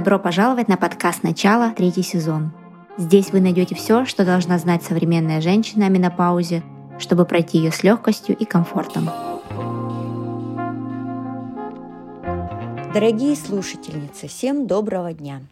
Добро пожаловать на подкаст «Начало», третий сезон. Здесь вы найдете все, что должна знать современная женщина о менопаузе, чтобы пройти ее с легкостью и комфортом. Дорогие слушательницы, всем доброго дня!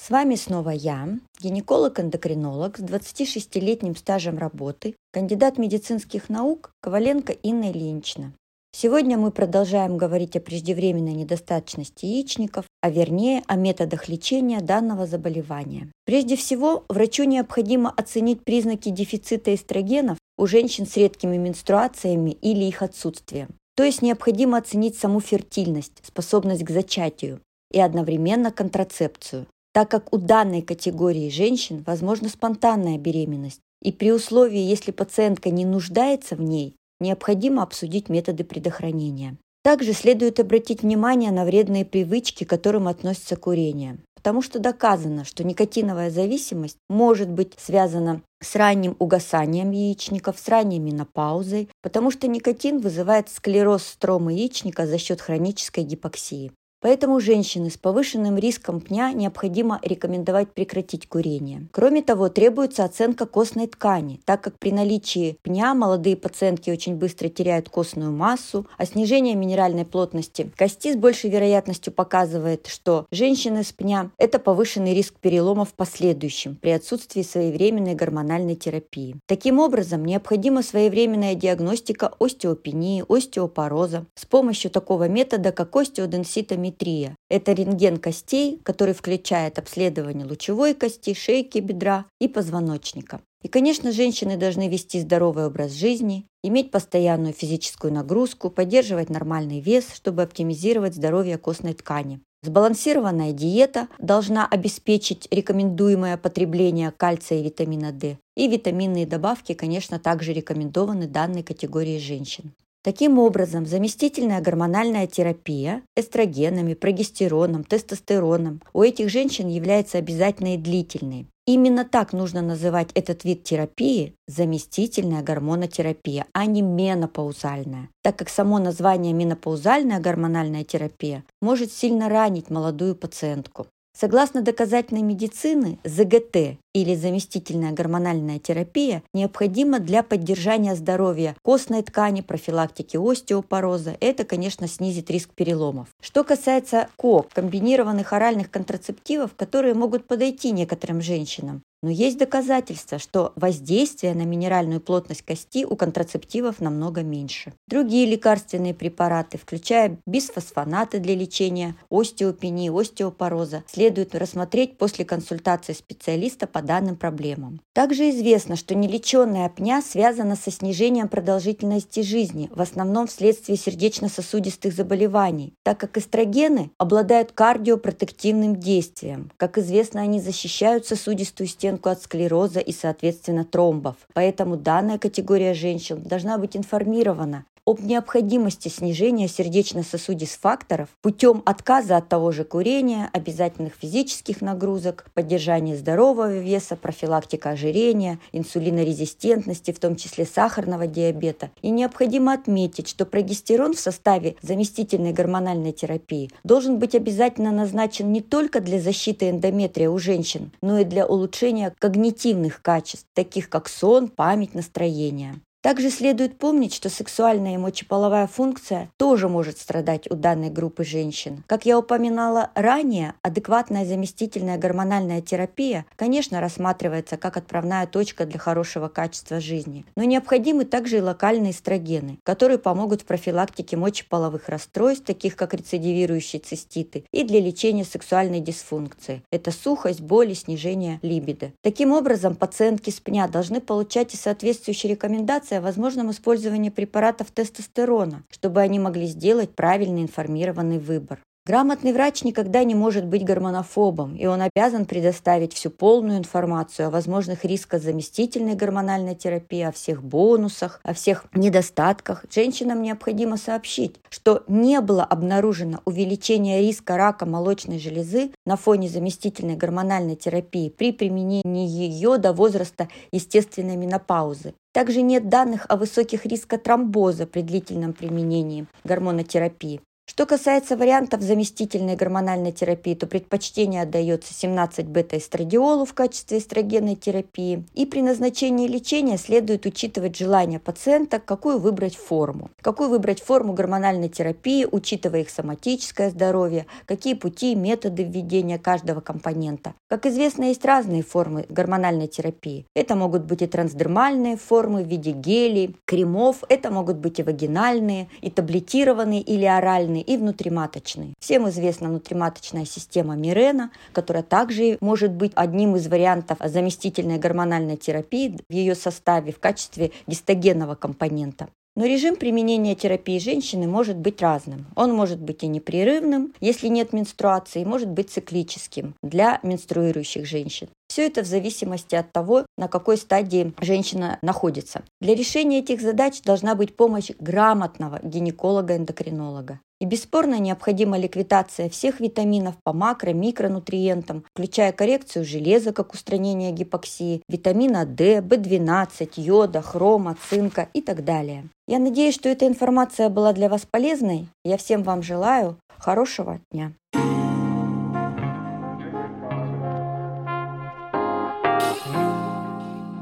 С вами снова я, гинеколог-эндокринолог с 26-летним стажем работы, кандидат медицинских наук Коваленко Инна Ильинична. Сегодня мы продолжаем говорить о преждевременной недостаточности яичников, а вернее о методах лечения данного заболевания. Прежде всего, врачу необходимо оценить признаки дефицита эстрогенов у женщин с редкими менструациями или их отсутствием. То есть необходимо оценить саму фертильность, способность к зачатию и одновременно контрацепцию, так как у данной категории женщин возможна спонтанная беременность, и при условии, если пациентка не нуждается в ней, необходимо обсудить методы предохранения. Также следует обратить внимание на вредные привычки, к которым относится курение, потому что доказано, что никотиновая зависимость может быть связана с ранним угасанием яичников, с ранней менопаузой, потому что никотин вызывает склероз стромы яичника за счет хронической гипоксии. Поэтому женщины с повышенным риском пня необходимо рекомендовать прекратить курение. Кроме того, требуется оценка костной ткани, так как при наличии пня молодые пациентки очень быстро теряют костную массу, а снижение минеральной плотности кости с большей вероятностью показывает, что женщины с пня – это повышенный риск перелома в последующем при отсутствии своевременной гормональной терапии. Таким образом, необходима своевременная диагностика остеопении, остеопороза с помощью такого метода, как остеоденситометрия телеметрия. Это рентген костей, который включает обследование лучевой кости, шейки бедра и позвоночника. И, конечно, женщины должны вести здоровый образ жизни, иметь постоянную физическую нагрузку, поддерживать нормальный вес, чтобы оптимизировать здоровье костной ткани. Сбалансированная диета должна обеспечить рекомендуемое потребление кальция и витамина D. И витаминные добавки, конечно, также рекомендованы данной категории женщин. Таким образом, заместительная гормональная терапия эстрогенами, прогестероном, тестостероном у этих женщин является обязательной и длительной. Именно так нужно называть этот вид терапии – заместительная гормонотерапия, а не менопаузальная, так как само название менопаузальная гормональная терапия может сильно ранить молодую пациентку. Согласно доказательной медицины, ЗГТ или заместительная гормональная терапия необходима для поддержания здоровья костной ткани, профилактики остеопороза. Это, конечно, снизит риск переломов. Что касается КОК, комбинированных оральных контрацептивов, которые могут подойти некоторым женщинам, но есть доказательства, что воздействие на минеральную плотность кости у контрацептивов намного меньше. Другие лекарственные препараты, включая бисфосфонаты для лечения остеопении, остеопороза, следует рассмотреть после консультации специалиста по данным проблемам. Также известно, что нелеченная апня связана со снижением продолжительности жизни, в основном вследствие сердечно-сосудистых заболеваний, так как эстрогены обладают кардиопротективным действием. Как известно, они защищают сосудистую пациентку от склероза и, соответственно, тромбов. Поэтому данная категория женщин должна быть информирована об необходимости снижения сердечно-сосудистых факторов путем отказа от того же курения, обязательных физических нагрузок, поддержания здорового веса, профилактика ожирения, инсулинорезистентности, в том числе сахарного диабета. И необходимо отметить, что прогестерон в составе заместительной гормональной терапии должен быть обязательно назначен не только для защиты эндометрия у женщин, но и для улучшения когнитивных качеств, таких как сон, память, настроение. Также следует помнить, что сексуальная и мочеполовая функция тоже может страдать у данной группы женщин. Как я упоминала ранее, адекватная заместительная гормональная терапия, конечно, рассматривается как отправная точка для хорошего качества жизни, но необходимы также и локальные эстрогены, которые помогут в профилактике мочеполовых расстройств, таких как рецидивирующие циститы, и для лечения сексуальной дисфункции. Это сухость, боли, снижение либидо. Таким образом, пациентки с пня должны получать и соответствующие рекомендации информация о возможном использовании препаратов тестостерона, чтобы они могли сделать правильный информированный выбор. Грамотный врач никогда не может быть гормонофобом, и он обязан предоставить всю полную информацию о возможных рисках заместительной гормональной терапии, о всех бонусах, о всех недостатках. Женщинам необходимо сообщить, что не было обнаружено увеличение риска рака молочной железы на фоне заместительной гормональной терапии при применении ее до возраста естественной менопаузы. Также нет данных о высоких рисках тромбоза при длительном применении гормонотерапии. Что касается вариантов заместительной гормональной терапии, то предпочтение отдается 17-бета-эстрадиолу в качестве эстрогенной терапии. И при назначении лечения следует учитывать желание пациента, какую выбрать форму. Какую выбрать форму гормональной терапии, учитывая их соматическое здоровье, какие пути и методы введения каждого компонента. Как известно, есть разные формы гормональной терапии. Это могут быть и трансдермальные формы в виде гелей, кремов, это могут быть и вагинальные, и таблетированные или оральные маточный и внутриматочный. Всем известна внутриматочная система Мирена, которая также может быть одним из вариантов заместительной гормональной терапии в ее составе в качестве гистогенного компонента. Но режим применения терапии женщины может быть разным. Он может быть и непрерывным, если нет менструации, может быть циклическим для менструирующих женщин. Все это в зависимости от того, на какой стадии женщина находится. Для решения этих задач должна быть помощь грамотного гинеколога-эндокринолога. И бесспорно необходима ликвидация всех витаминов по макро- микронутриентам, включая коррекцию железа как устранение гипоксии, витамина D, B12, йода, хрома, цинка и так далее. Я надеюсь, что эта информация была для вас полезной. Я всем вам желаю хорошего дня.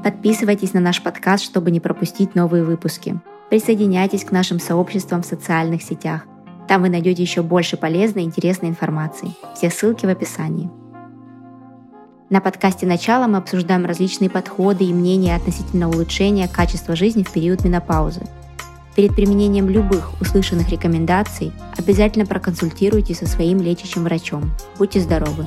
Подписывайтесь на наш подкаст, чтобы не пропустить новые выпуски. Присоединяйтесь к нашим сообществам в социальных сетях. Там вы найдете еще больше полезной и интересной информации. Все ссылки в описании. На подкасте «Начало» мы обсуждаем различные подходы и мнения относительно улучшения качества жизни в период менопаузы. Перед применением любых услышанных рекомендаций обязательно проконсультируйтесь со своим лечащим врачом. Будьте здоровы!